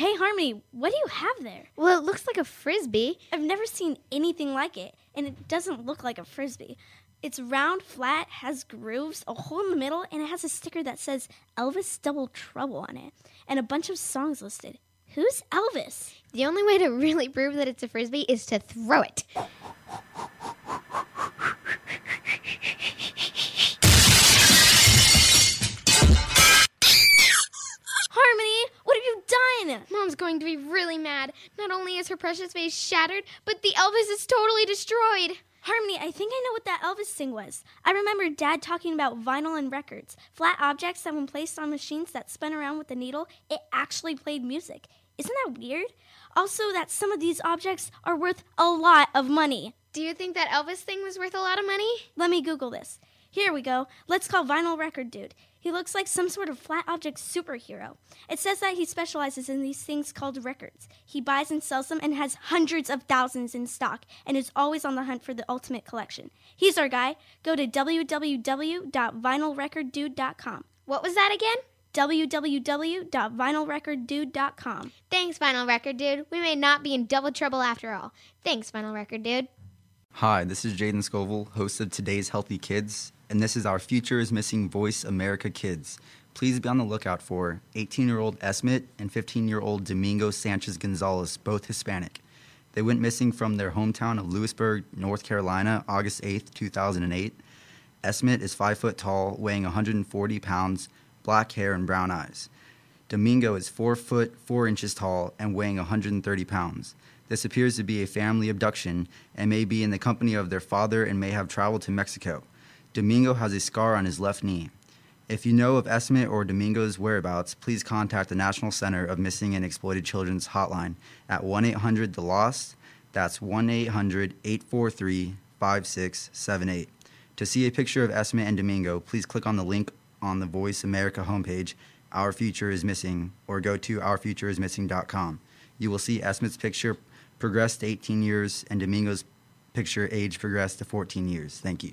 Hey, Harmony, what do you have there? Well, it looks like a frisbee. I've never seen anything like it, and it doesn't look like a frisbee. It's round, flat, has grooves, a hole in the middle, and it has a sticker that says Elvis Double Trouble on it, and a bunch of songs listed. Who's Elvis? The only way to really prove that it's a frisbee is to throw it. Mom's going to be really mad. Not only is her precious vase shattered, but the Elvis is totally destroyed. Harmony, I think I know what that Elvis thing was. I remember Dad talking about vinyl and records, flat objects that, when placed on machines that spun around with a needle, it actually played music. Isn't that weird? Also, that some of these objects are worth a lot of money. Do you think that Elvis thing was worth a lot of money? Let me Google this. Here we go. Let's call Vinyl Record Dude. He looks like some sort of flat object superhero. It says that he specializes in these things called records. He buys and sells them and has hundreds of thousands in stock and is always on the hunt for the ultimate collection. He's our guy. Go to www.vinylrecorddude.com. What was that again? www.vinylrecorddude.com. Thanks, Vinyl Record Dude. We may not be in double trouble after all. Thanks, Vinyl Record Dude. Hi, this is Jaden Scoville, host of today's Healthy Kids, and this is our Future is Missing Voice America Kids. Please be on the lookout for 18 year old Esmet and 15 year old Domingo Sanchez Gonzalez, both Hispanic. They went missing from their hometown of Louisburg, North Carolina, August 8th, 2008. Esmet is 5 foot tall, weighing 140 pounds, black hair, and brown eyes. Domingo is 4 foot 4 inches tall and weighing 130 pounds. This appears to be a family abduction and may be in the company of their father and may have traveled to Mexico. Domingo has a scar on his left knee. If you know of Esmet or Domingo's whereabouts, please contact the National Center of Missing and Exploited Children's hotline at 1 800 The Lost. That's 1 800 843 5678. To see a picture of Esmet and Domingo, please click on the link on the Voice America homepage, Our Future is Missing, or go to ourfutureismissing.com. You will see Esmet's picture progress to 18 years and Domingo's picture age progress to 14 years. Thank you.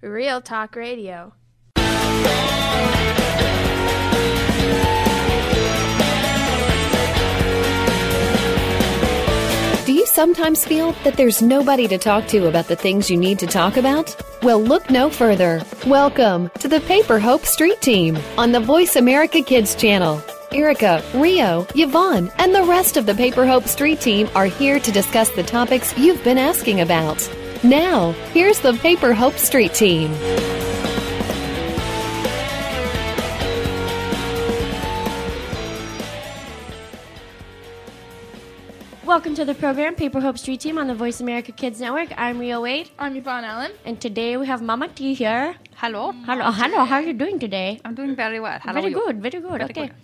real talk radio. Do you sometimes feel that there's nobody to talk to about the things you need to talk about? Well, look no further. Welcome to the Paper Hope Street Team on the Voice America Kids channel. Erica, Rio, Yvonne, and the rest of the Paper Hope Street Team are here to discuss the topics you've been asking about. Now, here's the Paper Hope Street Team. Welcome to the program, Paper Hope Street Team on the Voice America Kids Network. I'm Rio Wade, I'm Yvonne Allen. and today we have Mama T here. Hello. Hello, hello. How are you doing today? I'm doing very well. How very are you? good, very good. Very okay. good.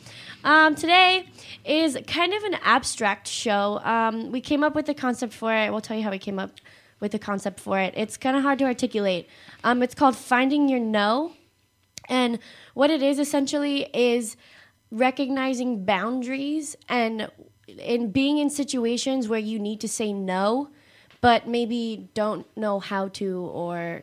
Um, today is kind of an abstract show. Um, we came up with the concept for it. We'll tell you how we came up with the concept for it. It's kind of hard to articulate. Um, it's called Finding Your No. And what it is essentially is recognizing boundaries and in being in situations where you need to say no, but maybe don't know how to or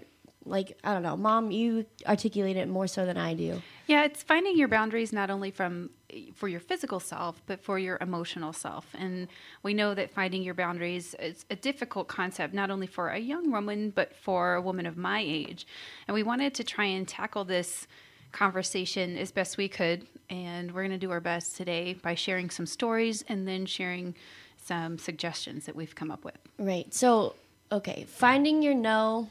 like I don't know. Mom, you articulate it more so than I do. Yeah, it's finding your boundaries not only from for your physical self, but for your emotional self. And we know that finding your boundaries is a difficult concept, not only for a young woman, but for a woman of my age. And we wanted to try and tackle this conversation as best we could. And we're going to do our best today by sharing some stories and then sharing some suggestions that we've come up with. Right. So, okay, finding your no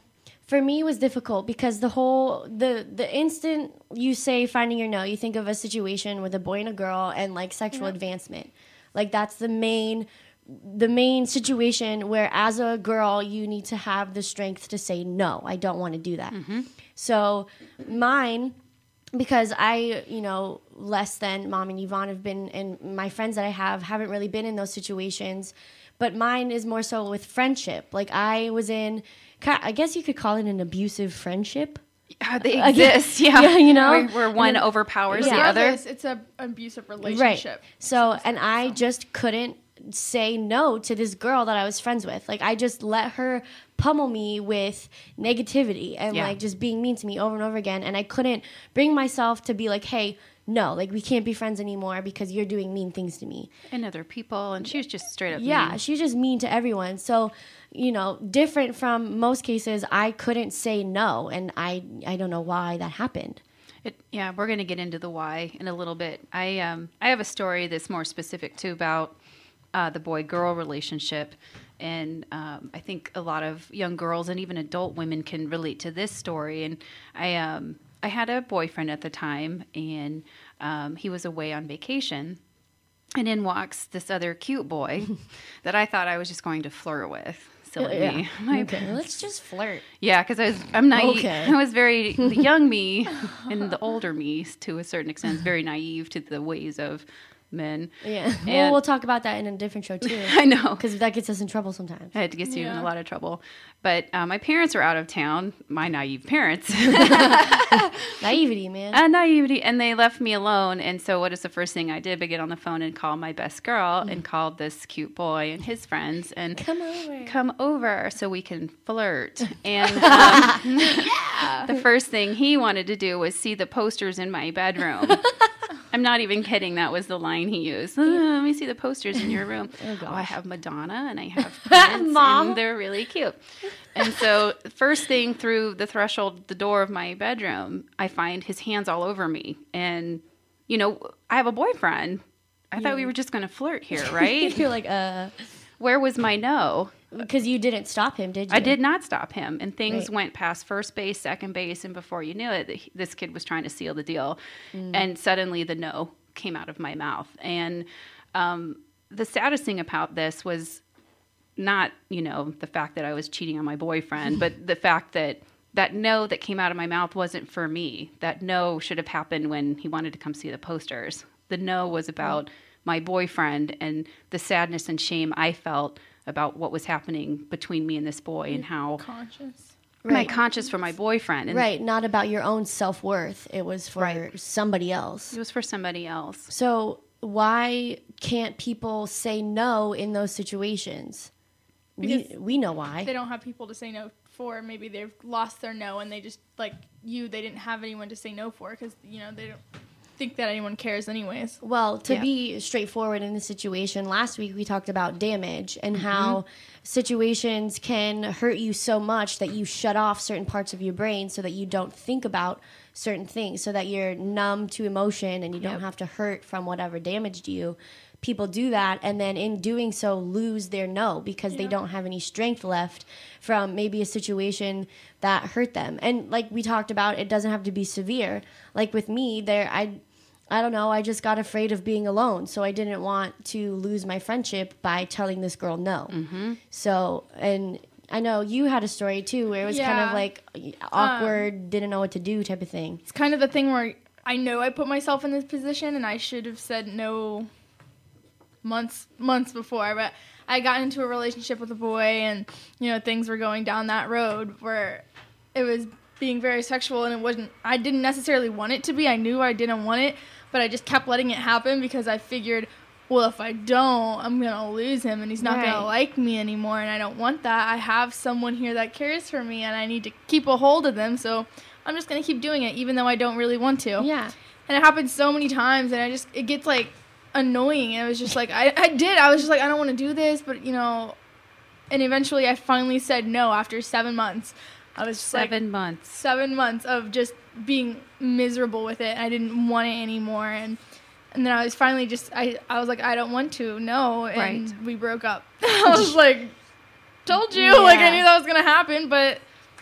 for me was difficult because the whole the the instant you say finding your no, you think of a situation with a boy and a girl and like sexual advancement. Like that's the main the main situation where as a girl you need to have the strength to say no, I don't want to do that. Mm-hmm. So, mine because I, you know, less than mom and Yvonne have been, and my friends that I have haven't really been in those situations. But mine is more so with friendship. Like I was in, I guess you could call it an abusive friendship. Yeah, they exist. Yeah, yeah, you know? where, where one And- overpowers the other. It's an abusive relationship. Right. So, and I just couldn't say no to this girl that I was friends with. Like, I just let her pummel me with negativity and Yeah. like just being mean to me over and over again. And I couldn't bring myself to be like, hey, no, like we can't be friends anymore because you're doing mean things to me. and other people, and she was just straight up. Yeah, mean. was just mean to everyone. So, you know, different from most cases, I couldn't say no, and I I don't know why that happened. It, yeah, we're going to get into the why in a little bit. I um I have a story that's more specific too about uh, the boy girl relationship, and um, I think a lot of young girls and even adult women can relate to this story. And I um I had a boyfriend at the time, and um, he was away on vacation. And in walks this other cute boy that I thought I was just going to flirt with. Silly me. My okay, let's just flirt. yeah, because I was I'm naive. Okay. I was very the young me and the older me to a certain extent is very naive to the ways of men. Yeah. well, we'll talk about that in a different show too. I know. because that gets us in trouble sometimes. I had to get you in a lot of trouble, but uh, my parents are out of town. My naive parents, Naivety, man. uh, naivety, and they left me alone. And so, what is the first thing I did? But get on the phone and call my best girl, and called this cute boy and his friends, and Come over. come over so we can flirt. And um, the first thing he wanted to do was see the posters in my bedroom. I'm not even kidding. That was the line he used. "Uh, let me see the posters in your room. oh, I have Madonna and I have Prince, Mom. and they're really cute. And so, first thing through the threshold, the door of my bedroom, I find his hands all over me. And, you know, I have a boyfriend. I thought we were just going to flirt here, right? You're like, uh, Where was my no? Because you didn't stop him, did you? I did not stop him, and things Right. went past first base, second base, and before you knew it, this kid was trying to seal the deal, Mm. and suddenly the no came out of my mouth. And um, the saddest thing about this was not, you know, the fact that I was cheating on my boyfriend, but the fact that that no that came out of my mouth wasn't for me. That no should have happened when he wanted to come see the posters. The no was about my boyfriend and the sadness and shame I felt about what was happening between me and this boy and how Conscious. am I Right. conscious for my boyfriend. And Right, not about your own self worth. It was for Right. somebody else. It was for somebody else. So why can't people say no in those situations? We we know why. They don't have people to say no for. Maybe they've lost their no, and they just like you. They didn't have anyone to say no for because you know they don't think that anyone cares anyways. Well, to Yeah. be straightforward in this situation, last week we talked about damage and Mm-hmm. how situations can hurt you so much that you shut off certain parts of your brain so that you don't think about certain things, so that you're numb to emotion and you don't have to hurt from whatever damaged you. People do that and then in doing so lose their no because they don't have any strength left from maybe a situation that hurt them. And like we talked about, it doesn't have to be severe. Like with me, there I I don't know. I just got afraid of being alone, so I didn't want to lose my friendship by telling this girl no. Mm-hmm. So, and I know you had a story too, where it was kind of like awkward, didn't know what to do type of thing. It's kind of the thing where I know I put myself in this position, and I should have said no months months before. But I got into a relationship with a boy, and you know things were going down that road where it was being very sexual, and it wasn't. I didn't necessarily want it to be. I knew I didn't want it, but I just kept letting it happen because I figured. Well, if I don't, I'm gonna lose him, and he's not Right. gonna like me anymore, and I don't want that. I have someone here that cares for me, and I need to keep a hold of them. So I'm just gonna keep doing it, even though I don't really want to. Yeah. And it happened so many times, and I just it gets like annoying. It was just like I, I did. I was just like I don't want to do this, but you know. And eventually, I finally said no after seven months. I was just like Seven months. seven months of just being miserable with it. I didn't want it anymore, and and then I was finally just I I was like I don't want to no, and Right. we broke up. I was like, told you, like I knew that was gonna happen, but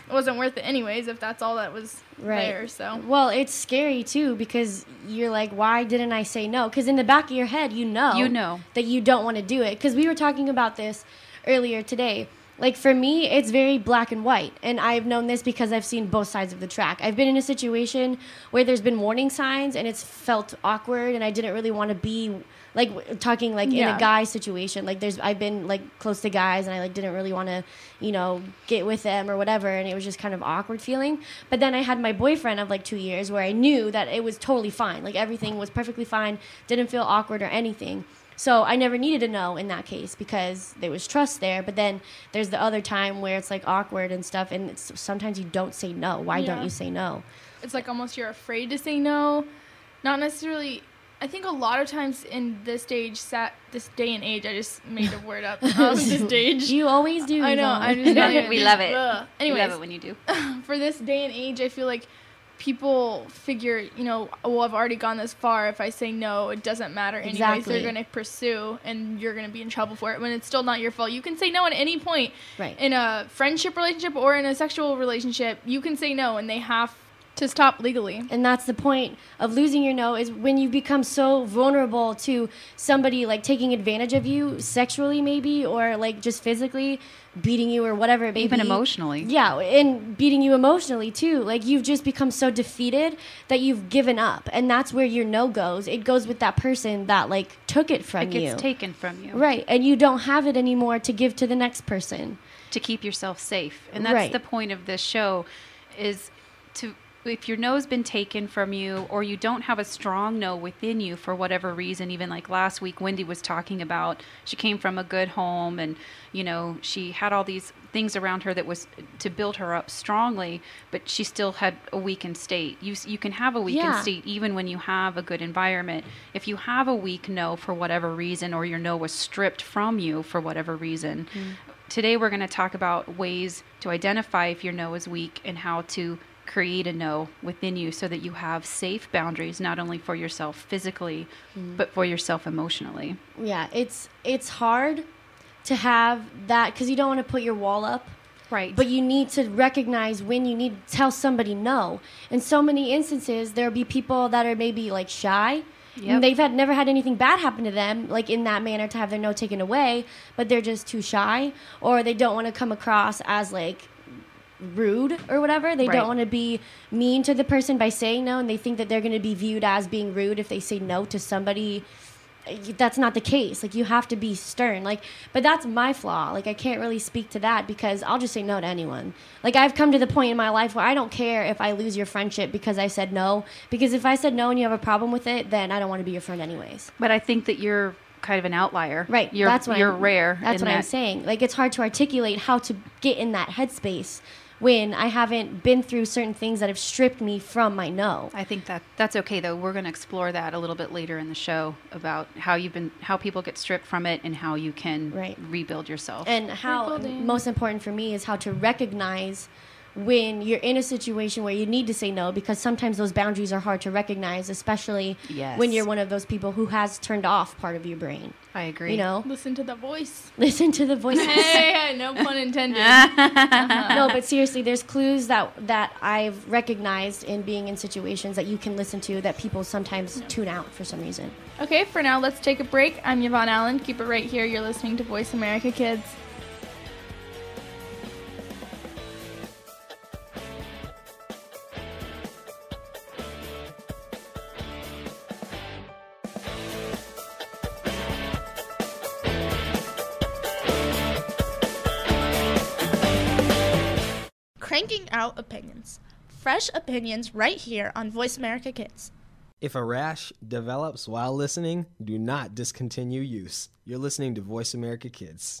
it wasn't worth it anyways. If that's all that was Right. there, so Well, it's scary too because you're like, why didn't I say no? Because in the back of your head, you know, You know. that you don't want to do it. Because we were talking about this earlier today. Like for me, it's very black and white. And I've known this because I've seen both sides of the track. I've been in a situation where there's been warning signs and it's felt awkward and I didn't really want to be like talking like in a guy situation. Like there's I've been like close to guys and I like didn't really want to, you know, get with them or whatever and it was just kind of awkward feeling. But then I had my boyfriend of like 2 years where I knew that it was totally fine. Like everything was perfectly fine, didn't feel awkward or anything. So I never needed to know in that case because there was trust there. But then there's the other time where it's like awkward and stuff, and it's, sometimes you don't say no. Why don't you say no? it's like almost you're afraid to say no. Not necessarily. I think a lot of times in this stage, sat this day and age, I just made a word up. Um, this stage. You always do. I know. Yvonne. I just not we love it. Ugh. We love it when you do. for this day and age, I feel like people figure, you know, well, I've already gone this far. If I say no, it doesn't matter. Anyways, Exactly. they're going to pursue, and you're going to be in trouble for it when it's still not your fault. You can say no at any point Right. in a friendship relationship or in a sexual relationship. You can say no, and they have to stop legally. and that's the point of losing your no is when you become so vulnerable to somebody like taking advantage of you sexually maybe or like just physically beating you or whatever it may Even be. emotionally. yeah and beating you emotionally too like you've just become so defeated that you've given up and that's where your no goes it goes with that person that like took it from It gets you taken from you. right and you don't have it anymore to give to the next person to keep yourself safe. And that's Right. the point of this show is to if your no's been taken from you or you don't have a strong no within you for whatever reason even like last week Wendy was talking about she came from a good home and you know she had all these things around her that was to build her up strongly but she still had a weakened state. You you can have a weakened Yeah. state even when you have a good environment. If you have a weak no for whatever reason or your no was stripped from you for whatever reason mm. Today, we're going to talk about ways to identify if your no is weak and how to create a no within you so that you have safe boundaries, not only for yourself physically, mm-hmm. but for yourself emotionally. yeah it's it's hard to have that because you don't want to put your wall up Right. but you need to recognize when you need to tell somebody no. In so many instances, there'll be people that are maybe like shy. Yep. And they've had never had anything bad happen to them, like in that manner, to have their no taken away, but they're just too shy, or they don't want to come across as like rude or whatever. They Right. don't want to be mean to the person by saying no, and they think that they're going to be viewed as being rude if they say no to somebody that's not the case. Like you have to be stern. Like, but that's my flaw. Like I can't really speak to that because I'll just say no to anyone. Like I've come to the point in my life where I don't care if I lose your friendship because I said no. Because if I said no and you have a problem with it, then I don't want to be your friend anyways. but I think that you're kind of an outlier. Right. You're, that's what you're I'm, rare. That's what I'm saying. Like it's hard to articulate how to get in that headspace when I haven't been through certain things that have stripped me from my no. I think that that's okay though. We're going to explore that a little bit later in the show about how you've been how people get stripped from it and how you can Right. rebuild yourself. And how Rebuilding. most important for me is how to recognize when you're in a situation where you need to say no because sometimes those boundaries are hard to recognize, especially Yes. when you're one of those people who has turned off part of your brain. I agree. You know, Listen to the voice. listen to the voice. hey, no pun intended. no, but seriously, there's clues that that I've recognized in being in situations that you can listen to that people sometimes tune out for some reason. Okay, for now, let's take a break. I'm Yvonne Allen. Keep it right here. You're listening to Voice America Kids. Cranking out opinions. Fresh opinions right here on Voice America Kids. If a rash develops while listening, do not discontinue use. You're listening to Voice America Kids.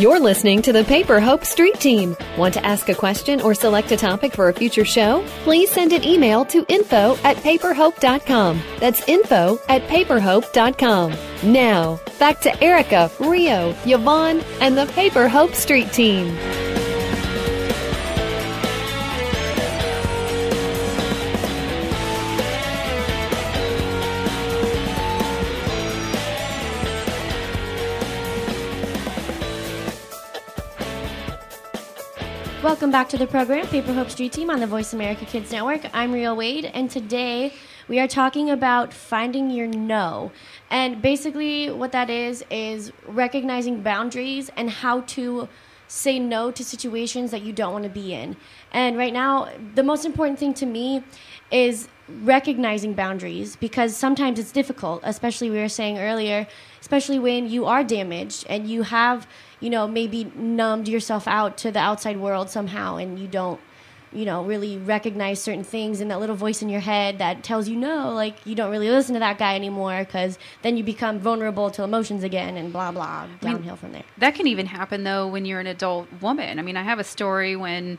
You're listening to the Paper Hope Street Team. Want to ask a question or select a topic for a future show? Please send an email to info at paperhope.com. That's info at paperhope.com. Now, back to Erica, Rio, Yvonne, and the Paper Hope Street Team. Welcome back to the program, Paper Hope Street Team on the Voice America Kids Network. I'm Rio Wade, and today we are talking about finding your no. And basically, what that is, is recognizing boundaries and how to say no to situations that you don't want to be in. And right now, the most important thing to me is recognizing boundaries because sometimes it's difficult, especially we were saying earlier, especially when you are damaged and you have, you know, maybe numbed yourself out to the outside world somehow and you don't you know, really recognize certain things and that little voice in your head that tells you no, like you don't really listen to that guy anymore because then you become vulnerable to emotions again and blah blah downhill from there. That can even happen though when you're an adult woman. I mean, I have a story when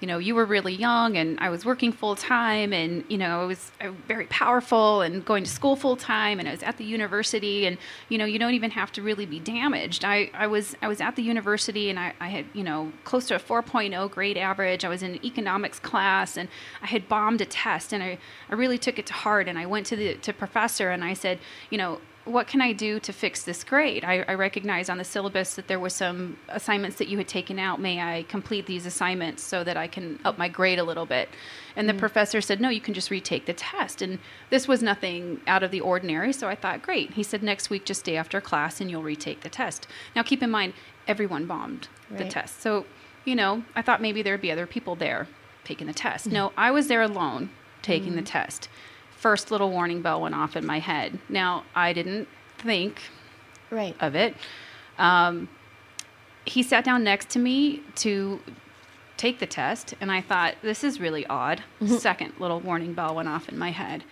you know, you were really young and I was working full time and, you know, I was uh, very powerful and going to school full time and I was at the university and, you know, you don't even have to really be damaged. I, I was I was at the university and I, I had, you know, close to a 4.0 grade average. I was in economics class and I had bombed a test and I, I really took it to heart and I went to the to professor and I said, you know, what can I do to fix this grade? I, I recognize on the syllabus that there were some assignments that you had taken out. May I complete these assignments so that I can up my grade a little bit? And the Mm. professor said, No, you can just retake the test. And this was nothing out of the ordinary. So I thought, Great. He said, Next week, just stay after class and you'll retake the test. Now, keep in mind, everyone bombed the test. So, you know, I thought maybe there'd be other people there taking the test. No, I was there alone taking the test first little warning bell went off in my head. Now, I didn't think Right. of it. Um, he sat down next to me to take the test, and I thought, this is really odd. Second little warning bell went off in my head.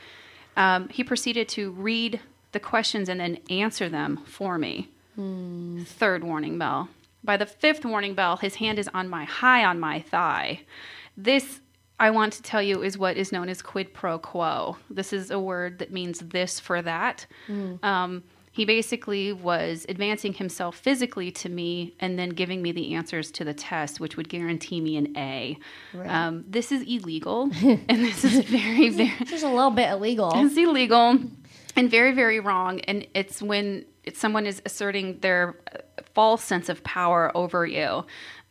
Um, he proceeded to read the questions and then answer them for me. Third warning bell. By the fifth warning bell, his hand is on my high on my thigh. This I want to tell you is what is known as quid pro quo. This is a word that means this for that. Um, he basically was advancing himself physically to me and then giving me the answers to the test, which would guarantee me an A. Right. Um, this is illegal, and this is very, very. Just a little bit illegal. It's illegal and very, very wrong. And it's when it's someone is asserting their uh, false sense of power over you.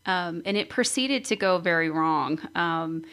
Um, and it proceeded to go very wrong. Um,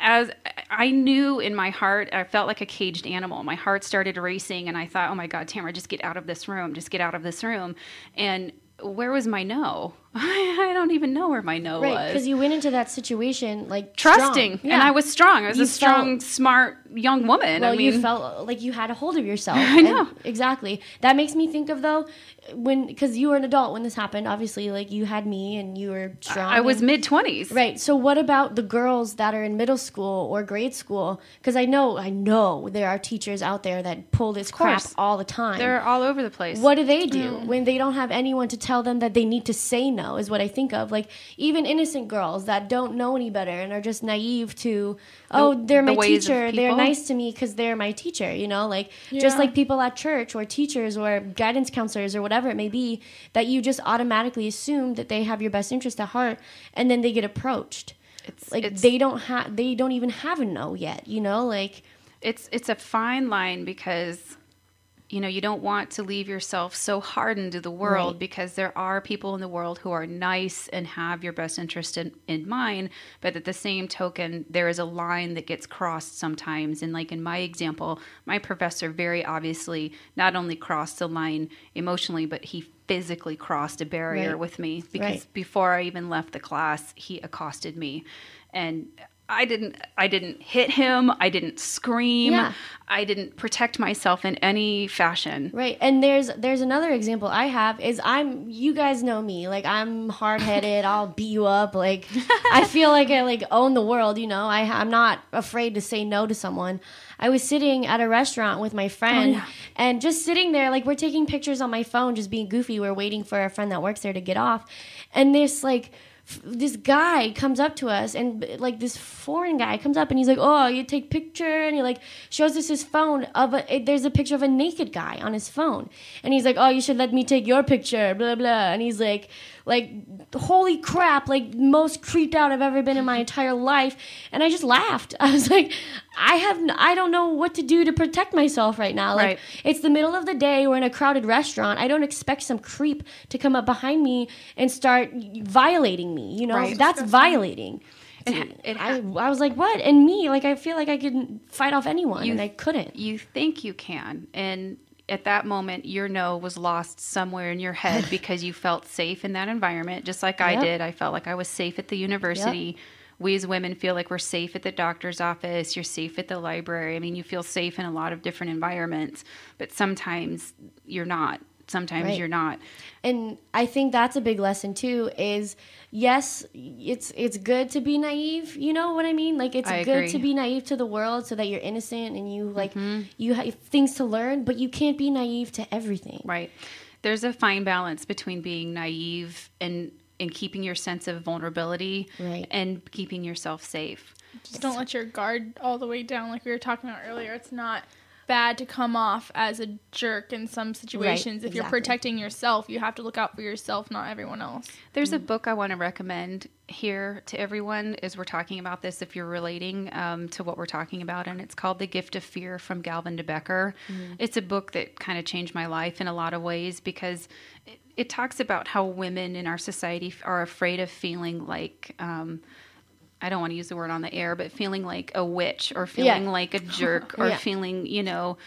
as I knew in my heart, I felt like a caged animal. My heart started racing, and I thought, "Oh my God, Tamara, just get out of this room! Just get out of this room!" And where was my no? I don't even know where my no Right, was because you went into that situation like trusting, strong. and Yeah. I was strong. I was You a strong, felt- smart young woman. Well, I mean, you felt like you had a hold of yourself. I know. Exactly. That makes me think of though, when because you were an adult when this happened. Obviously, like you had me and you were strong. I was mid twenties. Right. So what about the girls that are in middle school or grade school? Because I know, I know there are teachers out there that pull this crap all the time. They're all over the place. What do they do mm. when they don't have anyone to tell them that they need to say no? Is what I think of. Like even innocent girls that don't know any better and are just naive to, oh, they're the my of teacher. They're nice to me because they're my teacher. You know, like just like people at church or teachers or guidance counselors or whatever it may be, that you just automatically assume that they have your best interest at heart, and then they get approached. It's Like it's, they don't have, they don't even have a no yet. You know, like. it's it's a fine line because you know you don't want to leave yourself so hardened to the world Right. because there are people in the world who are nice and have your best interest in, in mind but at the same token there is a line that gets crossed sometimes and like in my example my professor very obviously not only crossed the line emotionally but he physically crossed a barrier Right. with me because Right. before i even left the class he accosted me and I didn't I didn't hit him, I didn't scream, Yeah. I didn't protect myself in any fashion. Right. And there's there's another example I have is I'm you guys know me. Like I'm hard-headed. I'll beat you up. Like I feel like I like own the world, you know. I I'm not afraid to say no to someone. I was sitting at a restaurant with my oh, friend and just sitting there like we're taking pictures on my phone just being goofy. We're waiting for a friend that works there to get off. And this like this guy comes up to us and like this foreign guy comes up and he's like oh you take picture? And he like shows us his phone of a there's a picture of a naked guy on his phone. And he's like oh you should let me take your picture blah blah. And he's like like holy crap like most creeped out i've ever been in my entire life and i just laughed i was like i have n- i don't know what to do to protect myself right now like Right. it's the middle of the day. We're in a crowded restaurant. I don't expect some creep to come up behind me and start violating me. me. You know, Right. that's violating. It ha- me. it I, I was like, what? And me, like, I feel like I could fight off anyone, You- and I couldn't. You think you can, and at that moment, your no was lost somewhere in your head because you felt safe in that environment, just like I did. I felt like I was safe at the university. We as women feel like we're safe at the doctor's office. You're safe at the library. I mean, you feel safe in a lot of different environments, but sometimes you're not. Sometimes Right. you're not. and I think that's a big lesson too. Is yes, it's it's good to be naive. You know what I mean? Like it's I good agree. to be naive to the world so that you're innocent and you like mm-hmm. you have things to learn, but you can't be naive to everything. Right. There's a fine balance between being naive and and keeping your sense of vulnerability Right. and keeping yourself safe. Just don't let your guard all the way down, like we were talking about earlier. It's not bad to come off as a jerk in some situations. if you're protecting yourself, you have to look out for yourself, not everyone else. There's a book I want to recommend here to everyone as we're talking about this, if you're relating um, to what we're talking about, and it's called The Gift of Fear from Gavin de Becker. It's a book that kind of changed my life in a lot of ways because it, it talks about how women in our society are afraid of feeling like. Um, I don't want to use the word on the air, but feeling like a witch or feeling Yeah. like a jerk or Yeah. feeling, you know,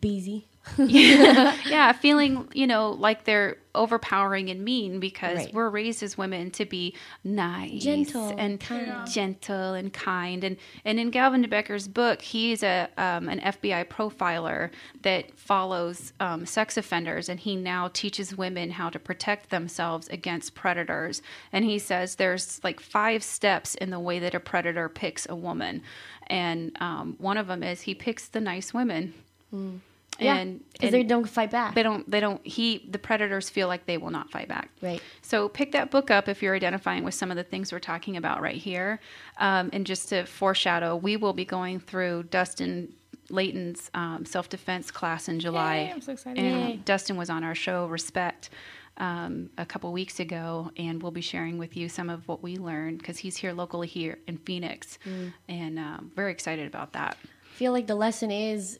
Beezy. yeah, feeling, you know, like they're overpowering and mean because Right. we're raised as women to be nice Gentle, and kind. gentle and kind. And and in Gavin de Becker's book, he's a um, an FBI profiler that follows um, sex offenders, and he now teaches women how to protect themselves against predators. And he says there's like five steps in the way that a predator picks a woman, and um, one of them is he picks the nice women. Yeah, And, because they don't fight back. they don't they don't he the predators feel like they will not fight back Right. so pick that book up if you're identifying with some of the things we're talking about right here um, and just to foreshadow we will be going through dustin layton's um, self-defense class in july Yay, I'm so excited. and Yay. dustin was on our show respect um, a couple weeks ago and we'll be sharing with you some of what we learned because he's here locally here in phoenix Mm. and um, very excited about that feel like the lesson is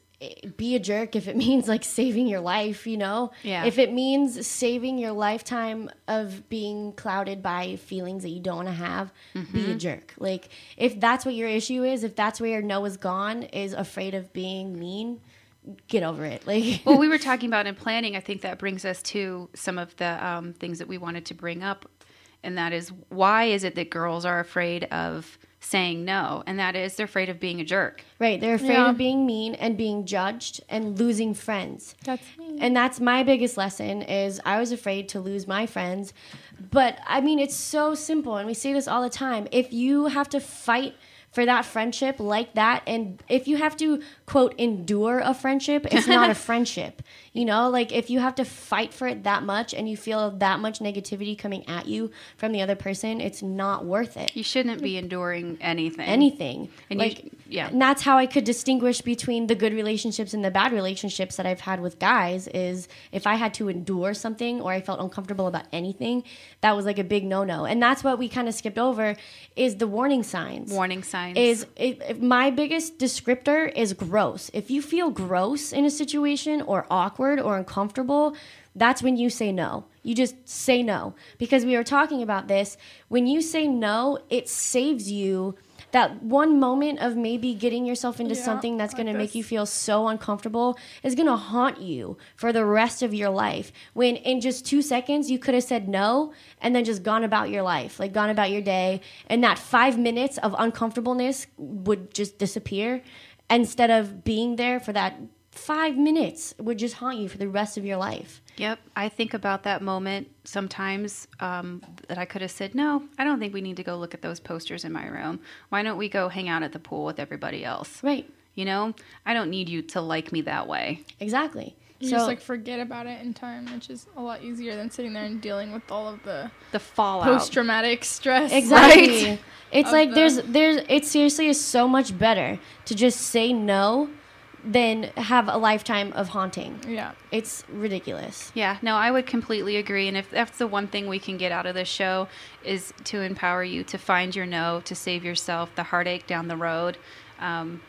be a jerk if it means like saving your life, you know? Yeah. If it means saving your lifetime of being clouded by feelings that you don't want to have, be Mm-hmm. a jerk. Like if that's what your issue is, if that's where your no is gone, is afraid of being mean, get over it. Like well, we were talking about in planning. I think that brings us to some of the um, things that we wanted to bring up, and that is why is it that girls are afraid of saying no, and that is they're afraid of being a jerk. Right, they're afraid Yeah. of being mean and being judged and losing friends. That's me. And that's my biggest lesson is I was afraid to lose my friends. But I mean it's so simple and we say this all the time. If you have to fight for that friendship like that and if you have to quote endure a friendship, it's not a friendship. You know, like if you have to fight for it that much and you feel that much negativity coming at you from the other person, it's not worth it You shouldn't be enduring anything. anything. And you- like, yeah. And that's how I could distinguish between the good relationships and the bad relationships that I've had with guys. Is if I had to endure something or I felt uncomfortable about anything, that was like a big no no. And that's what we kind of skipped over is the warning signs. Warning signs. Is it, if my biggest descriptor is gross. If you feel gross in a situation or awkward or uncomfortable, that's when you say no. You just say no. Because we were talking about this. When you say no, it saves you that one moment of maybe getting yourself into Yeah, something that's going to make you feel so uncomfortable is going to haunt you for the rest of your life. When in just two seconds, you could have said no and then just gone about your life, like gone about your day. And that five minutes of uncomfortableness would just disappear instead of being there for that five minutes would just haunt you for the rest of your life. Yep, I think about that moment sometimes um, that I could have said, no, I don't think we need to go look at those posters in my room. Why don't we go hang out at the pool with everybody else? Right. You know, I don't need you to like me that way. Exactly. You so just like forget about it in time, which is a lot easier than sitting there and dealing with all of the The fallout. post traumatic stress. Exactly. right? It's like the- there's there's it seriously is so much better to just say no than have a lifetime of haunting. Yeah. It's ridiculous. Yeah, no, I would completely agree. And if that's the one thing we can get out of this show is to empower you to find your no, to save yourself the heartache down the road. Um,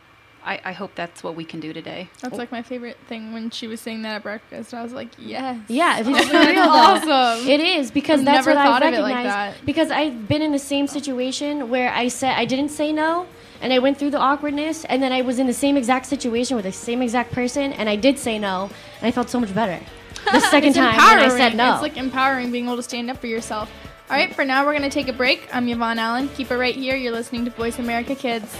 I, I hope that's what we can do today. That's like my favorite thing when she was saying that at breakfast. I was like, yes. Yeah, it's That's real, though. awesome. It is because I've that's never what thought I of it like that. Because I've been in the same situation where I said I didn't say no, and I went through the awkwardness, and then I was in the same exact situation with the same exact person, and I did say no, and I felt so much better. The second time when I said no. It's like empowering being able to stand up for yourself. All right, for now, we're going to take a break. I'm Yvonne Allen. Keep it right here. You're listening to Voice America Kids.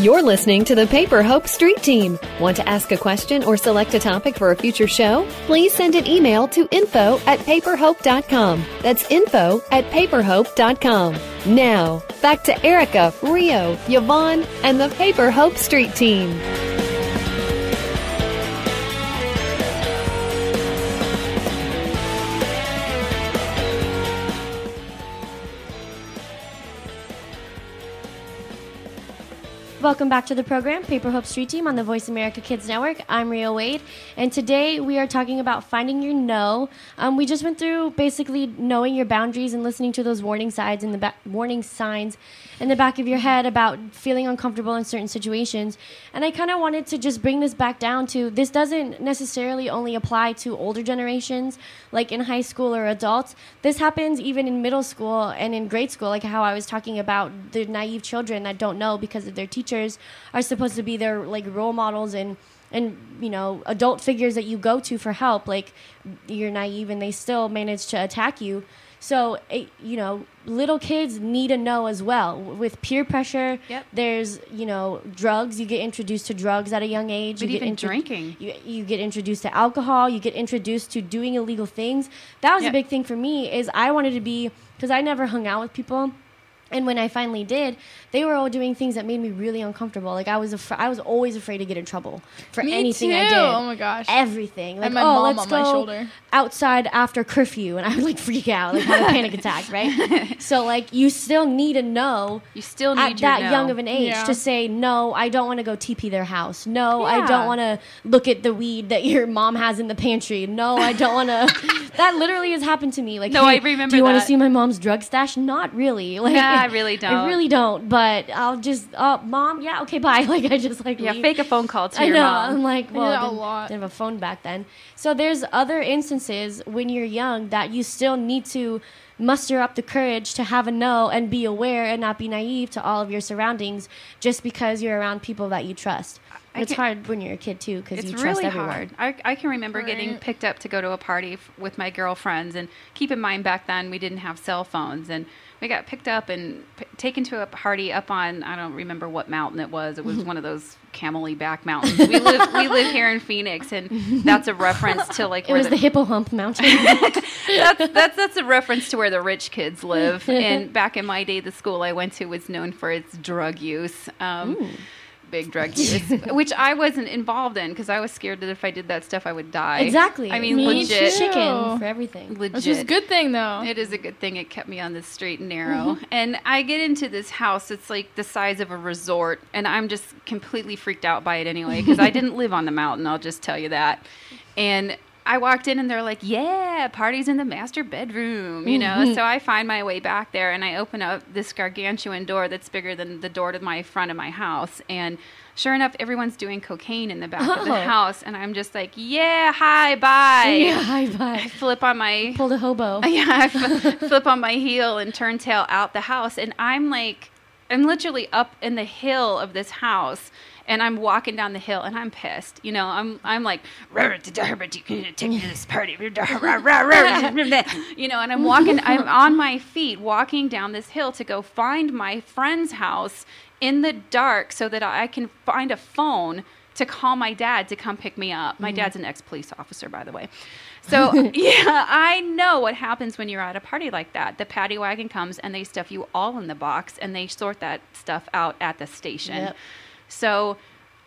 You're listening to the Paper Hope Street Team. Want to ask a question or select a topic for a future show? Please send an email to info at paperhope.com. That's info at paperhope.com. Now, back to Erica, Rio, Yvonne, and the Paper Hope Street Team. Welcome back to the program, Paper Hope Street Team on the Voice America Kids Network. I'm Rio Wade, and today we are talking about finding your no. Um, we just went through basically knowing your boundaries and listening to those warning signs in the ba- warning signs in the back of your head about feeling uncomfortable in certain situations. And I kind of wanted to just bring this back down to this doesn't necessarily only apply to older generations, like in high school or adults. This happens even in middle school and in grade school, like how I was talking about the naive children that don't know because of their teachers are supposed to be their like role models and and you know adult figures that you go to for help. Like you're naive and they still manage to attack you. So it, you know little kids need to know as well. With peer pressure Yep. there's you know drugs. You get introduced to drugs at a young age. But you get even intro- drinking. you, you get introduced to alcohol. You get introduced to doing illegal things. That was Yep. a big thing for me is i wanted to be because i never hung out with people and when I finally did, they were all doing things that made me really uncomfortable. Like I was, af- I was always afraid to get in trouble for Me anything I too. did. Oh my gosh. everything. Like, And my oh, mom let's on my go shoulder. outside after curfew, and I would like freak out, like have a panic attack, right? so like you still need to know You still at need your that no. young of an age Yeah. to say no. I don't want to go TP their house. No, I don't want to look at the weed that your mom has in the pantry. No, I don't want to. that literally has happened to me. Like, No, hey, I remember Do you want to see my mom's drug stash? Not really. Like, I really don't. I really don't. But I'll just, oh, mom, yeah, okay, bye. Like I just like Yeah, leave. fake a phone call to I your know. mom. I'm like, well, that didn't, lot. didn't have a phone back then. So there's other instances when you're young that you still need to muster up the courage to have a no and be aware and not be naive to all of your surroundings just because you're around people that you trust. I it's hard when you're a kid too because It's you trust really everyone. hard. I, I can remember getting picked up to go to a party f- with my girlfriends, and keep in mind back then we didn't have cell phones, and we got picked up and p- taken to a party up on I don't remember what mountain it was. It was one of those Camelback mountains. We live we live here in Phoenix, and that's a reference to like It where was the Hippo Hump Mountain. that's, that's that's a reference to where the rich kids live. and back in my day, the school I went to was known for its drug use. Um, Big drug use, which I wasn't involved in because I was scared that if I did that stuff, I would die. exactly. I mean, Me legit. too. Chicken for everything. Legit. Which is a good thing, though. It is a good thing it kept me on the straight and narrow. Mm-hmm. And I get into this house, it's like the size of a resort, and I'm just completely freaked out by it anyway, because I didn't live on the mountain, I'll just tell you that. And I walked in and they're like, "Yeah, party's in the master bedroom," you know. Mm-hmm. so I find my way back there and I open up this gargantuan door that's bigger than the door to my front of my house, and sure enough, everyone's doing cocaine in the back of the Oh. house, and I'm just like, "Yeah, hi, bye." Yeah, hi, bye. I flip on my Pulled a hobo. yeah, I f- flip on my heel and turn tail out the house, and I'm like, I'm literally up in the hill of this house, and I'm walking down the hill, and I'm pissed. You know, I'm I'm like, "Rah, da, da, da, you can take me to this party, rah, rah, rah, rah, rah," you know, and I'm walking, I'm on my feet, walking down this hill to go find my friend's house in the dark, so that I can find a phone to call my dad to come pick me up. My mm-hmm. dad's an ex police officer, by the way. So yeah, I know what happens when you're at a party like that. The paddy wagon comes and they stuff you all in the box and they sort that stuff out at the station. Yep. So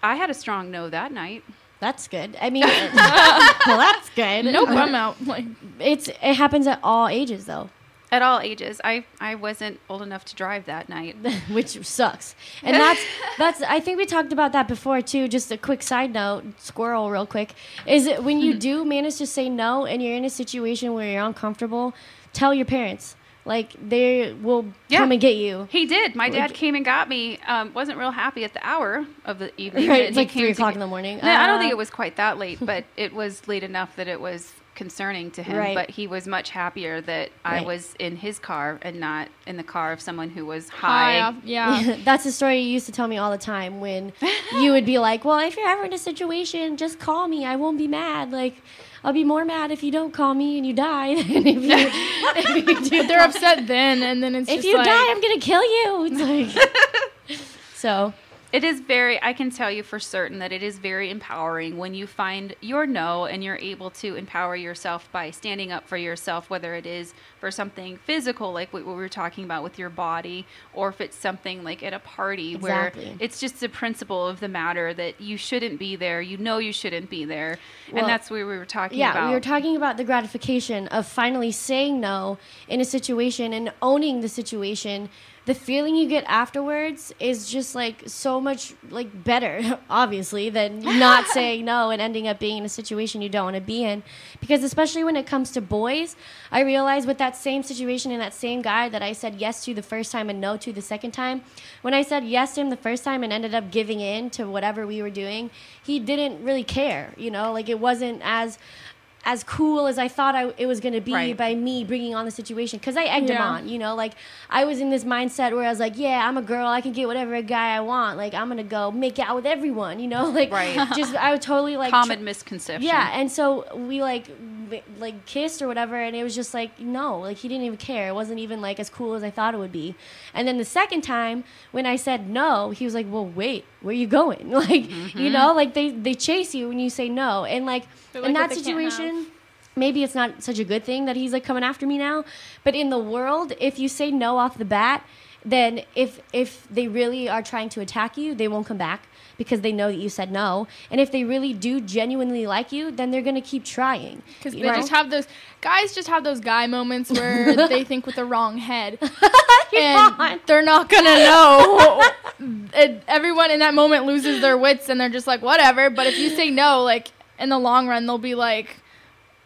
I had a strong no that night. That's good. I mean, well, that's good. Nope, I'm out. Like, It's it happens at all ages though, At all ages. I, I wasn't old enough to drive that night. which sucks. And that's that's I think we talked about that before too. Just a quick side note, squirrel, real quick, is it when you do manage to say no and you're in a situation where you're uncomfortable, tell your parents. Like they will Yeah. come and get you. He did. My dad Like- came and got me. Um, wasn't real happy at the hour of the evening. Right, it's like three o'clock in the morning. No, I don't Uh, think it was quite that late, but it was late enough that it was concerning to him. Right. But he was much happier that I was in his car and not in the car of someone who was high high. yeah. That's a story you used to tell me all the time when you would be like, "Well, if you're ever in a situation, just call me. I won't be mad. Like, I'll be more mad if you don't call me and you die than if you, if you do. They're upset then, and then it's just If you like, die, I'm gonna kill you. It's like, so It is very, I can tell you for certain that it is very empowering when you find your no and you're able to empower yourself by standing up for yourself, whether it is for something physical, like what we were talking about with your body, or if it's something like at a party Exactly. where it's just the principle of the matter that you shouldn't be there. You know you shouldn't be there. Well, and that's what we were talking yeah, about. we were talking about the gratification of finally saying no in a situation and owning the situation. The feeling you get afterwards is just like so much like better, obviously, than not saying no and ending up being in a situation you don't want to be in. Because especially when it comes to boys, I realize with that same situation and that same guy that I said yes to the first time and no to the second time, when I said yes to him the first time and ended up giving in to whatever we were doing, he didn't really care. You know, like it wasn't as as cool as I thought I, it was going to be Right. by me bringing on the situation because I egged him on. You know, like I was in this mindset where I was like, yeah, I'm a girl, I can get whatever guy I want. Like I'm gonna go make out with everyone. You know, like Right. just I would totally like Common tr- misconception. yeah, and so we like like kissed or whatever, and it was just like no, like he didn't even care. It wasn't even like as cool as I thought it would be. And then the second time when I said no, he was like, "Well, wait, where you going?" Like you know, like they they chase you when you say no, and like They're in that situation. Maybe it's not such a good thing that he's like coming after me now, but in the world, if you say no off the bat, then if if they really are trying to attack you, they won't come back because they know that you said no. And if they really do genuinely like you, then they're gonna keep trying. Because they know? just have those guys just have those guy moments where they think with the wrong head, and on. they're not gonna know. And everyone in that moment loses their wits, and they're just like, whatever. But if you say no, like in the long run, they'll be like,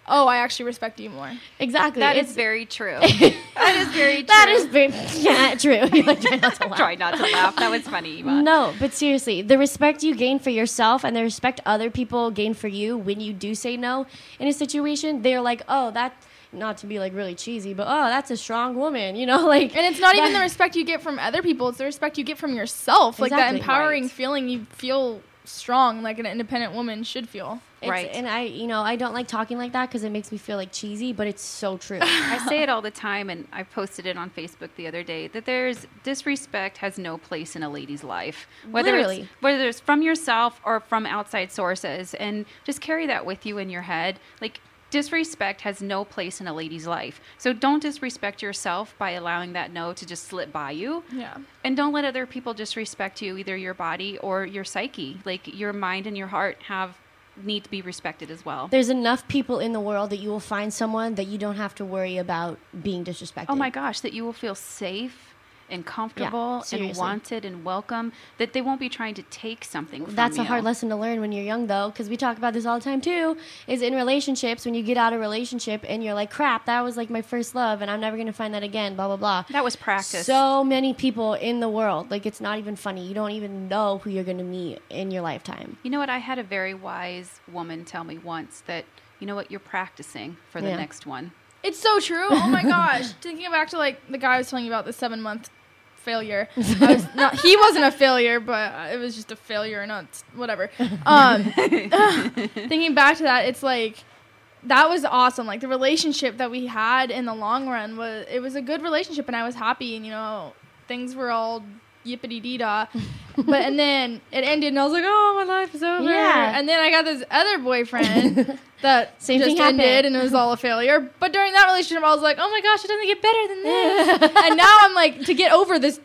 oh, I actually respect you more. exactly. That It's- is very true. that is very true. that is very yeah true. You like try not to laugh. Try not to laugh. That was funny, Yvonne. No, but seriously, the respect you gain for yourself and the respect other people gain for you when you do say no in a situation, they're like, oh, that. Not to be like really cheesy, but oh, that's a strong woman, you know, like. And it's not even the respect you get from other people; it's the respect you get from yourself. Like that empowering Right. feeling you feel strong, like an independent woman should feel. It's- Right. And I, you know, I don't like talking like that because it makes me feel like cheesy, but it's so true. I say it all the time, and I posted it on Facebook the other day that there's disrespect has no place in a lady's life, whether Literally. it's whether it's from yourself or from outside sources, and just carry that with you in your head. Like disrespect has no place in a lady's life, so don't disrespect yourself by allowing that no to just slip by you. Yeah. And don't let other people disrespect you, either your body or your psyche. Like your mind and your heart have need to be respected as well. There's enough people in the world that you will find someone that you don't have to worry about being disrespected. Oh my gosh, that you will feel safe and comfortable and wanted and welcome, that they won't be trying to take something from you. That's a hard lesson to learn when you're young, though, because we talk about this all the time too. Is in relationships when you get out of a relationship and you're like, "Crap, that was like my first love, and I'm never gonna find that again." Blah blah blah. That was practice. So many people in the world, like it's not even funny. You don't even know who you're gonna meet in your lifetime. You know what? I had a very wise woman tell me once that, you know what, you're practicing for the Yeah. next one. It's so true. Oh my gosh. Thinking back to like the guy I was telling you about the seven month failure. I was not, he wasn't a failure, but it was just a failure, not whatever. Um, thinking back to that, it's like that was awesome. Like the relationship that we had in the long run was it was a good relationship, and I was happy, and you know things were all yippity dee dah. but and then it ended, and I was like, oh, my life is over. Yeah. And then I got this other boyfriend that Same just thing happened. ended, and it was all a failure. But during that relationship, I was like, oh my gosh, it doesn't get better than this. and now I'm like, to get over this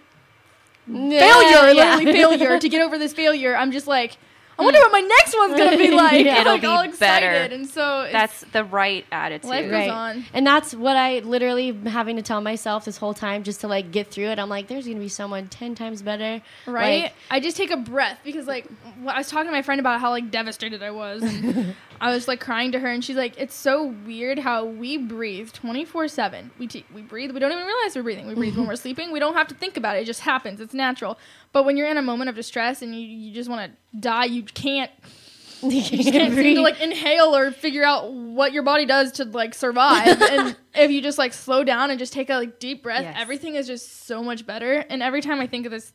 failure, Yeah. literally failure, to get over this failure, I'm just like, I wonder what my next one's gonna be like. Yeah. I'm It'll like be all excited, better. and so it's, That's the right attitude. Life goes on. And that's what I literally having to tell myself this whole time just to like get through it. I'm like, there's gonna be someone ten times better. right. Like, I just take a breath because like I was talking to my friend about how like devastated I was, and I was like crying to her, and she's like, "It's so weird how we breathe 24 seven. We t- we breathe. We don't even realize we're breathing. We breathe when we're mm-hmm. sleeping. We don't have to think about it. It just happens. It's natural. But when you're in a moment of distress and you you just want to die, you can't." You can't seem to like inhale or figure out what your body does to like survive. and if you just like slow down and just take a like deep breath, Yes. everything is just so much better. And every time I think of this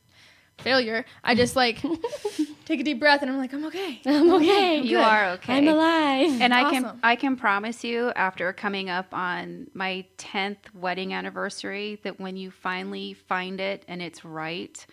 failure, I just like take a deep breath and I'm like, I'm okay. I'm okay. I'm You good. are okay. I'm alive. And I can I can promise you after coming up on my 10th wedding anniversary that when you finally find it and it's right,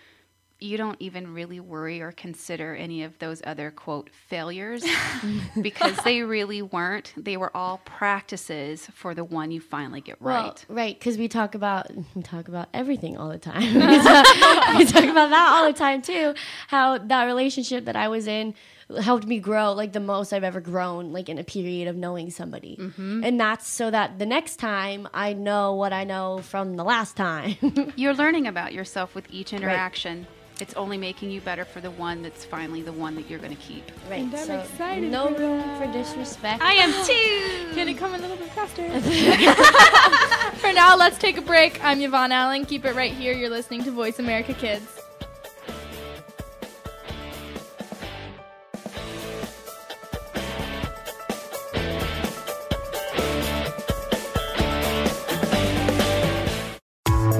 you don't even really worry or consider any of those other quote failures because they really weren't. They were all practices for the one you finally get Well, right. right, because we talk about we talk about everything all the time. we, talk, we talk about that all the time too. How that relationship that I was in helped me grow like the most I've ever grown, like in a period of knowing somebody. Mm-hmm. And that's so that the next time I know what I know from the last time. You're learning about yourself with each interaction. It's only making you better for the one that's finally the one that you're going to keep. right. And I'm so excited no for room that. for disrespect. I am too. Can it come a little bit faster? For now, let's take a break. I'm Yvonne Allen. Keep it right here. You're listening to Voice America Kids.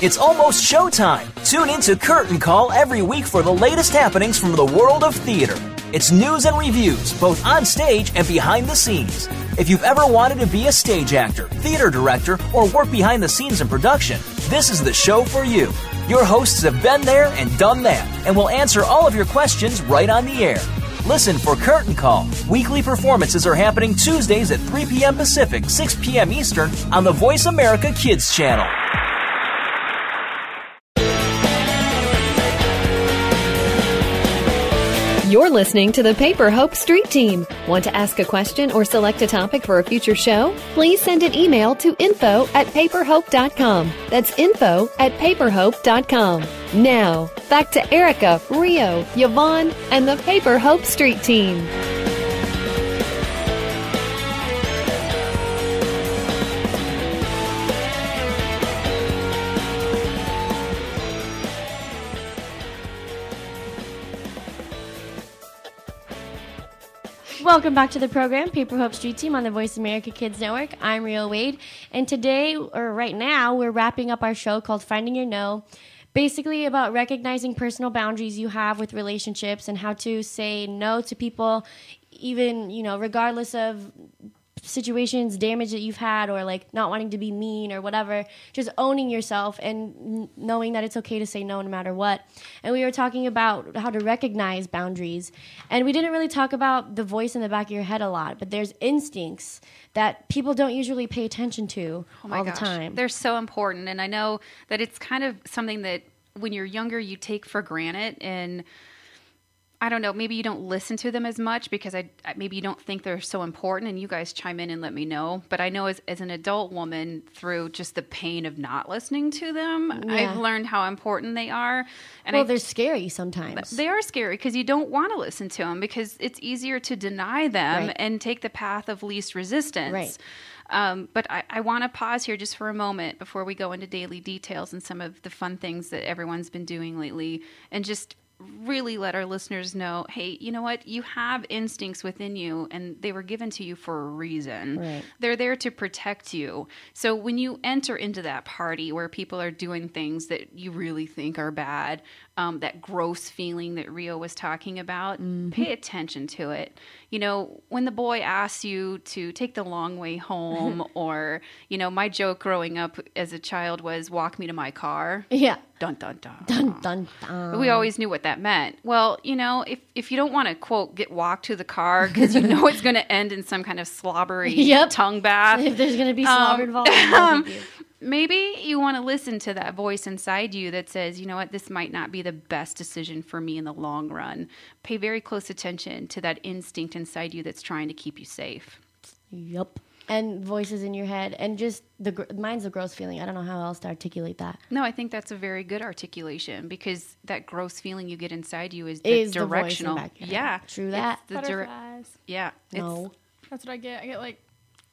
It's almost showtime. Tune in to Curtain Call every week for the latest happenings from the world of theater. It's news and reviews, both on stage and behind the scenes. If you've ever wanted to be a stage actor, theater director, or work behind the scenes in production, this is the show for you. Your hosts have been there and done that, and will answer all of your questions right on the air. Listen for Curtain Call. Weekly performances are happening Tuesdays at 3 p.m. Pacific, 6 p.m. Eastern on the Voice America Kids channel. You're listening to the Paper Hope Street Team. Want to ask a question or select a topic for a future show? Please send an email to info at paperhope.com. That's info at paperhope.com. Now, back to Erica, Rio, Yvonne, and the Paper Hope Street Team. Welcome back to the program, Paper Hope Street Team on the Voice America Kids Network. I'm Rio Wade, and today, or right now, we're wrapping up our show called Finding Your No. Basically, about recognizing personal boundaries you have with relationships and how to say no to people, even, you know, regardless of situations, damage that you've had, or like not wanting to be mean or whatever. Just owning yourself and n- knowing that it's okay to say no no matter what. And we were talking about how to recognize boundaries, and we didn't really talk about the voice in the back of your head a lot. But there's instincts that people don't usually pay attention to Oh all gosh. the time. They're so important. And I know that it's kind of something that when you're younger, you take for granted. And I don't know, maybe you don't listen to them as much because I maybe you don't think they're so important. And you guys chime in and let me know. But I know as, as an adult woman, through just the pain of not listening to them, Yeah. I've learned how important they are. And well, I, they're scary sometimes. they are scary because you don't want to listen to them because it's easier to deny them Right. and take the path of least resistance. Right. Um, but I, I want to pause here just for a moment before we go into daily details and some of the fun things that everyone's been doing lately and just really let our listeners know hey, you know what? You have instincts within you and they were given to you for a reason. Right. They're there to protect you. So when you enter into that party where people are doing things that you really think are bad, um, that gross feeling that Rio was talking about, pay attention to it. You know, when the boy asks you to take the long way home, or, you know, my joke growing up as a child was walk me to my car. yeah. Dun, dun, dun. Dun dun dun. We always knew what that meant. Well, you know, if, if you don't want to quote get walked to the car because you know it's going to end in some kind of slobbery Yep. tongue bath, If there's gonna be Um, slobber involved, um, deal. Maybe you want to listen to that voice inside you that says, you know what, this might not be the best decision for me in the long run. Pay very close attention to that instinct inside you that's trying to keep you safe. Yep. And voices in your head, and just the gr- mine's a gross feeling. I don't know how else to articulate that. No, I think that's a very good articulation because that gross feeling you get inside you is, Is the the voice in directional. back of your head. yeah, True It's that. the dir- Butterflies. yeah, it's No. That's what I get. I get like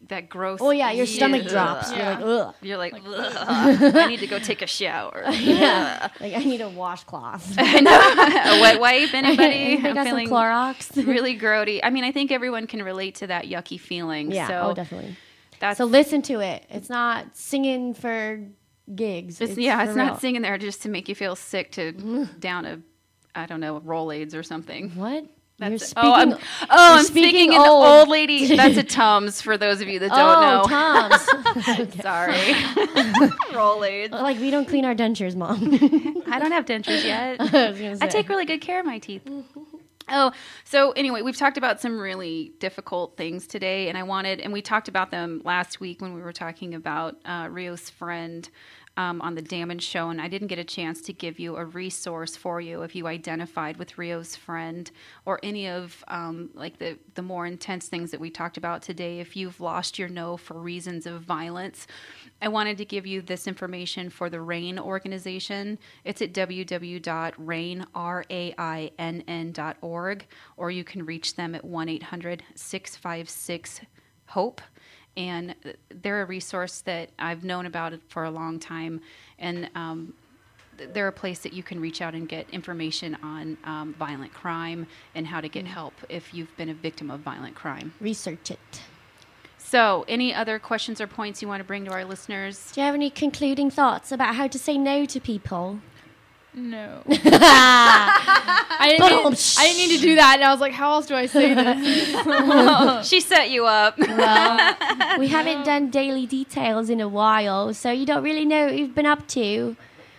that gross. Oh yeah, your stomach Ugh. drops. You're like, ugh. You're like, "Ugh, I need to go take a shower. Yeah. like I need a washcloth. I know. a wet wipe, anybody? Anybody I'm got some feeling Clorox? really grody. I mean, I think everyone can relate to that yucky feeling. yeah. So oh, definitely. That's So listen to it. It's not singing for gigs. it's, yeah, it's real. not singing there just to make you feel sick to down a, I don't know, Rolaids or something. What? That's You're it. speaking. oh, I'm, oh, I'm speaking in old. old lady. That's a Tums for those of you that don't oh, know. Tom's. Sorry. Rolaids. like we don't clean our dentures, mom. I don't have dentures yet. I I take really good care of my teeth. Oh, so anyway, we've talked about some really difficult things today, and I wanted, and we talked about them last week when we were talking about uh, Rio's friend um, on the Damage shown. I didn't get a chance to give you a resource for you if you identified with Rio's friend or any of um, like the the more intense things that we talked about today. If you've lost your no for reasons of violence, I wanted to give you this information for the RAINN organization. It's at www.rainn.org, or you can reach them at 1 800 656 HOPE. And they're a resource that I've known about for a long time. And um, they're a place that you can reach out and get information on um, violent crime and how to get help if you've been a victim of violent crime. Research it. So, any other questions or points you want to bring to our listeners? Do you have any concluding thoughts about how to say no to people? No. I didn't. Need, I didn't need to do that, and I was like, how else do I say this? she set you up. Well, we haven't done daily details in a while, so you don't really know what we've been up to.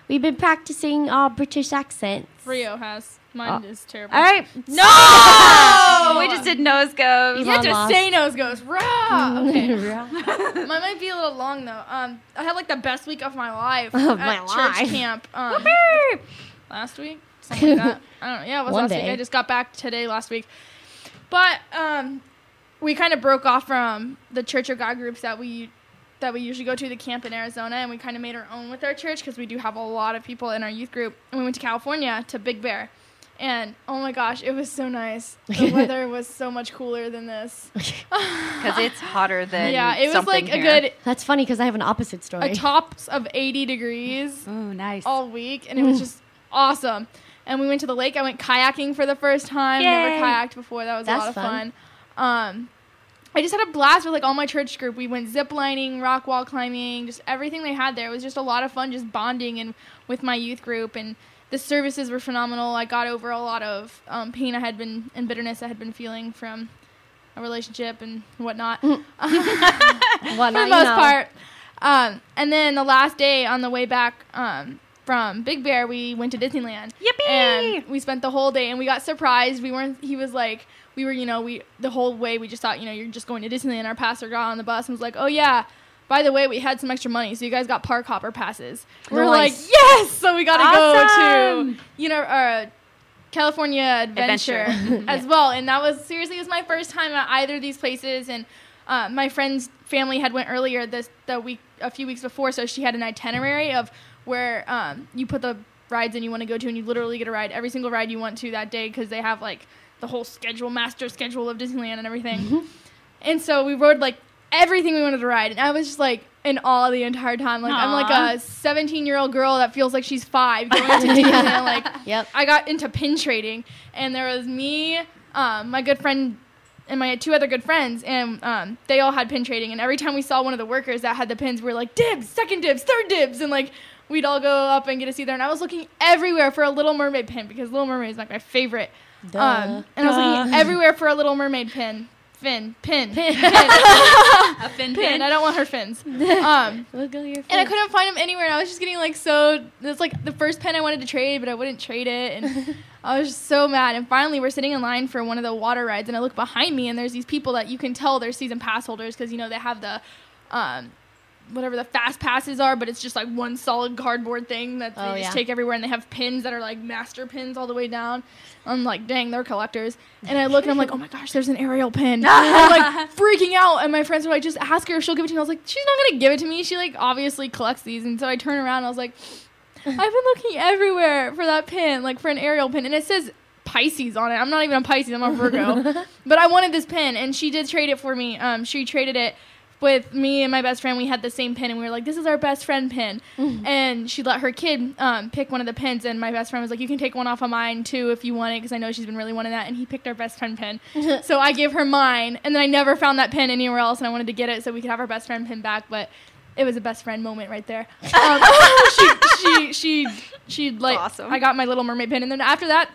We've been practicing our British accents. Rio has. Mine is terrible. All right. No! Oh, we just did nose goes. You have to lost. say nose goes. Rah! Okay. Mine might be a little long though. Um, I had like the best week of my life Of at my church life. camp. Um, last week, something like that. I don't know. Yeah, it was One last week. day. I just got back today last week, but um, we kind of broke off from the Church of God groups that we that we usually go to the camp in Arizona, and we kind of made our own with our church because we do have a lot of people in our youth group. And we went to California to Big Bear. And oh my gosh, it was so nice. The weather was so much cooler than this. Because it's hotter than yeah, it was something like a good That's funny because I have an opposite story. a tops of 80 degrees Oh, nice. all week, and it was just awesome. And we went to the lake. I went kayaking for the first time. Never kayaked before. That was That's a lot of fun. fun. Um, I just had a blast with like all my church group. We went zip lining, rock wall climbing, just everything they had there. It was just a lot of fun, just bonding and with my youth group. And the services were phenomenal. I got over a lot of um, pain I had been and bitterness I had been feeling from a relationship and whatnot. Whatnot, for the most know. part. Um, and then the last day on the way back um, from Big Bear, we went to Disneyland. Yippee! And we spent the whole day, and we got surprised. We weren't. He was like, we were, you know, we the whole way we just thought, you know, you're just going to Disneyland. Our pastor got on the bus and was like, oh yeah. By the way, we had some extra money, so you guys got park hopper passes. We're like, yes! So we got to go to, you know, uh, California Adventure, Adventure. as well, and that was seriously it was my first time at either of these places. And uh, my friend's family had went earlier this the week a few weeks before, so she had an itinerary of where um, you put the rides in you want to go to, and you literally get a ride every single ride you want to that day because they have like the whole schedule, master schedule of Disneyland and everything. And so we rode like everything we wanted to ride, and I was just like in awe the entire time. Like I'm like a 17 year old girl that feels like she's five going to Disneyland. Like Yep. I got into pin trading, and there was me, um, my good friend, and my two other good friends, and um, they all had pin trading. And every time we saw one of the workers that had the pins, we were like, dibs, second dibs, third dibs, and like we'd all go up and get to see there. And I was looking everywhere for a Little Mermaid pin because Little Mermaid is like my favorite. Duh. Um, and I was looking everywhere for a Little Mermaid pin. Fin, pin, pin, A fin pin. I don't want her fins. Um, Look at your and I couldn't find them anywhere. And I was just getting like so. It's like the first pen I wanted to trade, but I wouldn't trade it, and I was just so mad. And finally, we're sitting in line for one of the water rides, and I look behind me, and there's these people that you can tell they're season pass holders because you know they have the, um, whatever the fast passes are, but it's just like one solid cardboard thing that they Oh, just yeah. take everywhere, and they have pins that are like master pins all the way down. I'm like, dang, they're collectors. And I look and I'm like, oh my gosh, there's an Ariel pin. I'm like freaking out. And my friends were like, just ask her if she'll give it to me. I was like, she's not gonna give it to me. She like obviously collects these. And so I turn around and I was like, I've been looking everywhere for that pin, like for an Ariel pin, and it says Pisces on it. I'm not even a Pisces. I'm a Virgo. but I wanted this pin, and she did trade it for me. Um, she traded it with me and my best friend. We had the same pin, and we were like, "This is our best friend pin." and she let her kid um, pick one of the pins, and my best friend was like, "You can take one off of mine too if you want it, because I know she's been really wanting that." And he picked our best friend pin, so I gave her mine, and then I never found that pin anywhere else, and I wanted to get it so we could have our best friend pin back, but. It was a best friend moment right there. Um, she, she, she, she, like, awesome. I got my little mermaid pin, and then after that,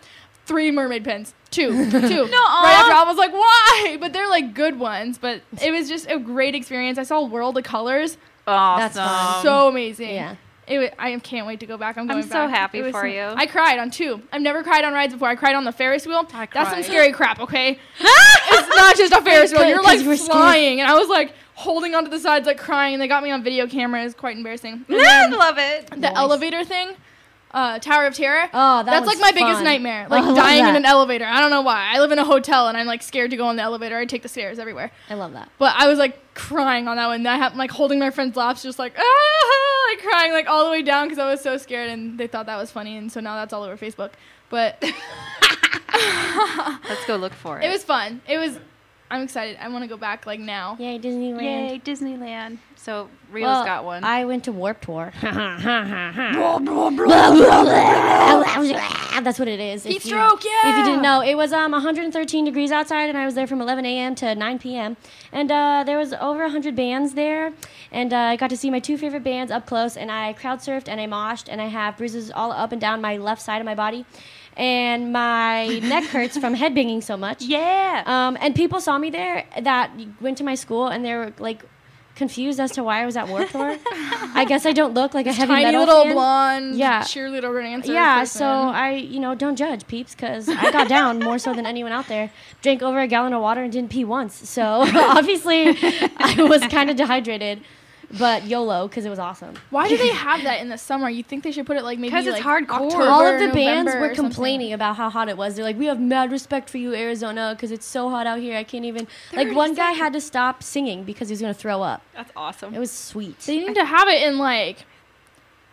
three mermaid pins. Two, two. no, right after I was like, why? But they're like good ones. But it was just a great experience. I saw World of Colors. Awesome. That's fun. so amazing. Yeah. It wa- I can't wait to go back. I'm going. I'm so back. happy was for you. I cried on two. I've never cried on rides before. I cried on the Ferris wheel. I That's some scary crap, okay? it's not just a Ferris wheel. You're like 'cause we're scared. flying. And I was like holding onto the sides, like crying. And they got me on video camera. It's quite embarrassing. And I love it. the elevator thing. Uh, Tower of Terror. Oh, that That's like my biggest nightmare. Oh, Like I love dying in an elevator. I don't know why. I live in a hotel and I'm like scared to go in the elevator. I take the stairs everywhere. I love that. But I was like crying on that one. I have like holding my friend's laps, just like ah, like crying like all the way down because I was so scared, and they thought that was funny, and so now that's all over Facebook. But Let's go look for it. it was fun. It was. I'm excited. I want to go back like now. Yay, Disneyland. Yay, Disneyland. So Rio's Well, got one. I went to Warped Tour. That's what it is. Heat If you- stroke, If you didn't know, it was um 113 degrees outside, and I was there from 11 a.m. to 9 p.m. And uh, there was over 100 bands there, and uh, I got to see my two favorite bands up close. And I crowd surfed and I moshed, and I have bruises all up and down my left side of my body, and my neck hurts from headbanging so much. yeah. Um, and people saw me there that went to my school, and they were like confused as to why I was at Warped Tour. I guess I don't look like a heavy Tiny metal little fan. blonde Yeah. cheerleader dancer. Yeah, person. so I, you know, don't judge peeps because I got down more so than anyone out there. Drank over a gallon of water and didn't pee once. So obviously, I was kind of dehydrated, but YOLO because it was awesome. Why do they have that in the summer? You think they should put it like maybe 'Cause it's like hardcore. October, All of the November bands were complaining about how hot it was. They're like, "We have mad respect for you, Arizona, because it's so hot out here. I can't even." Like one guy had to stop singing because he was gonna throw up. That's awesome. It was sweet. They need to have it in like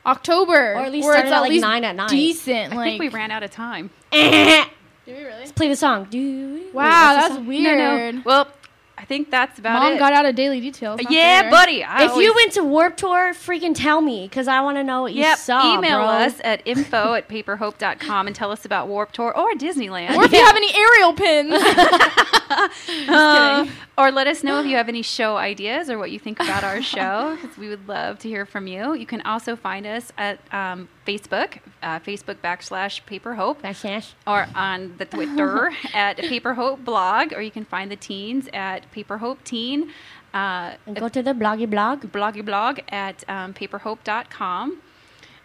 October, Or at least where start it's at, at like, least nine at night. Decent. I like, think we ran out of time. Eh. Did we really? Let's play the song. Do Wow, what's the that's song? weird. No, no. Well, I think that's about it. Mom it. got out of daily details. yeah, fair. buddy. I If always- you went to Warped Tour, freaking tell me, because I want to know what you saw. email bro. us at info at paperhope.com and tell us about Warped Tour or Disneyland. Or if you have any Ariel pins. Uh, or let us know if you have any show ideas or what you think about our show, because we would love to hear from you. You can also find us at um, Facebook, uh, Facebook backslash Paper Hope, Backslash. or on the Twitter at Paper Hope Blog, or you can find the teens at Paper Hope Teen. Uh, And go to the bloggy blog. bloggy blog at um, paperhope.com.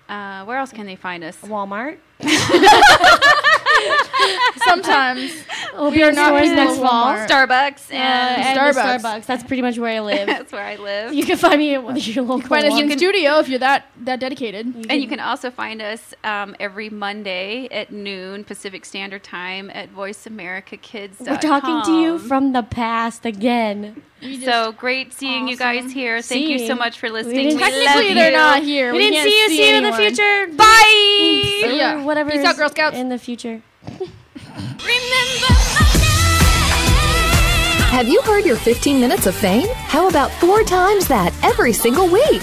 Uh, where else can they find us? Walmart. Sometimes We'll we be are not stores next fall. Walmart. Starbucks Uh, and and Starbucks. Starbucks. That's pretty much where I live. that's where I live. you can find me at one of your local Find us in studio if you're that that dedicated. And you can also find us um, every Monday at noon Pacific Standard Time at VoiceAmericaKids.com. We're talking to you from the past again. So great seeing you guys here. Thank you so much for listening. didn't- love Technically, they're not here. We, We didn't see you. See, you in the future. Bye. Or Yeah. Whatever. Peace out, Girl Scouts. In the future. Have you heard your 15 minutes of fame? How about four times that every single week?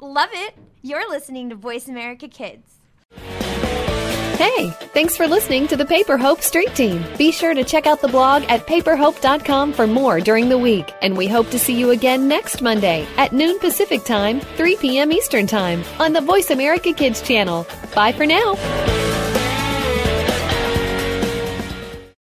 Love it. You're listening to Voice America Kids. Hey, thanks for listening to the Paper Hope Street Team. Be sure to check out the blog at paperhope.com for more during the week. And we hope to see you again next Monday at noon Pacific Time, 3 p.m. Eastern Time on the Voice America Kids channel. Bye for now.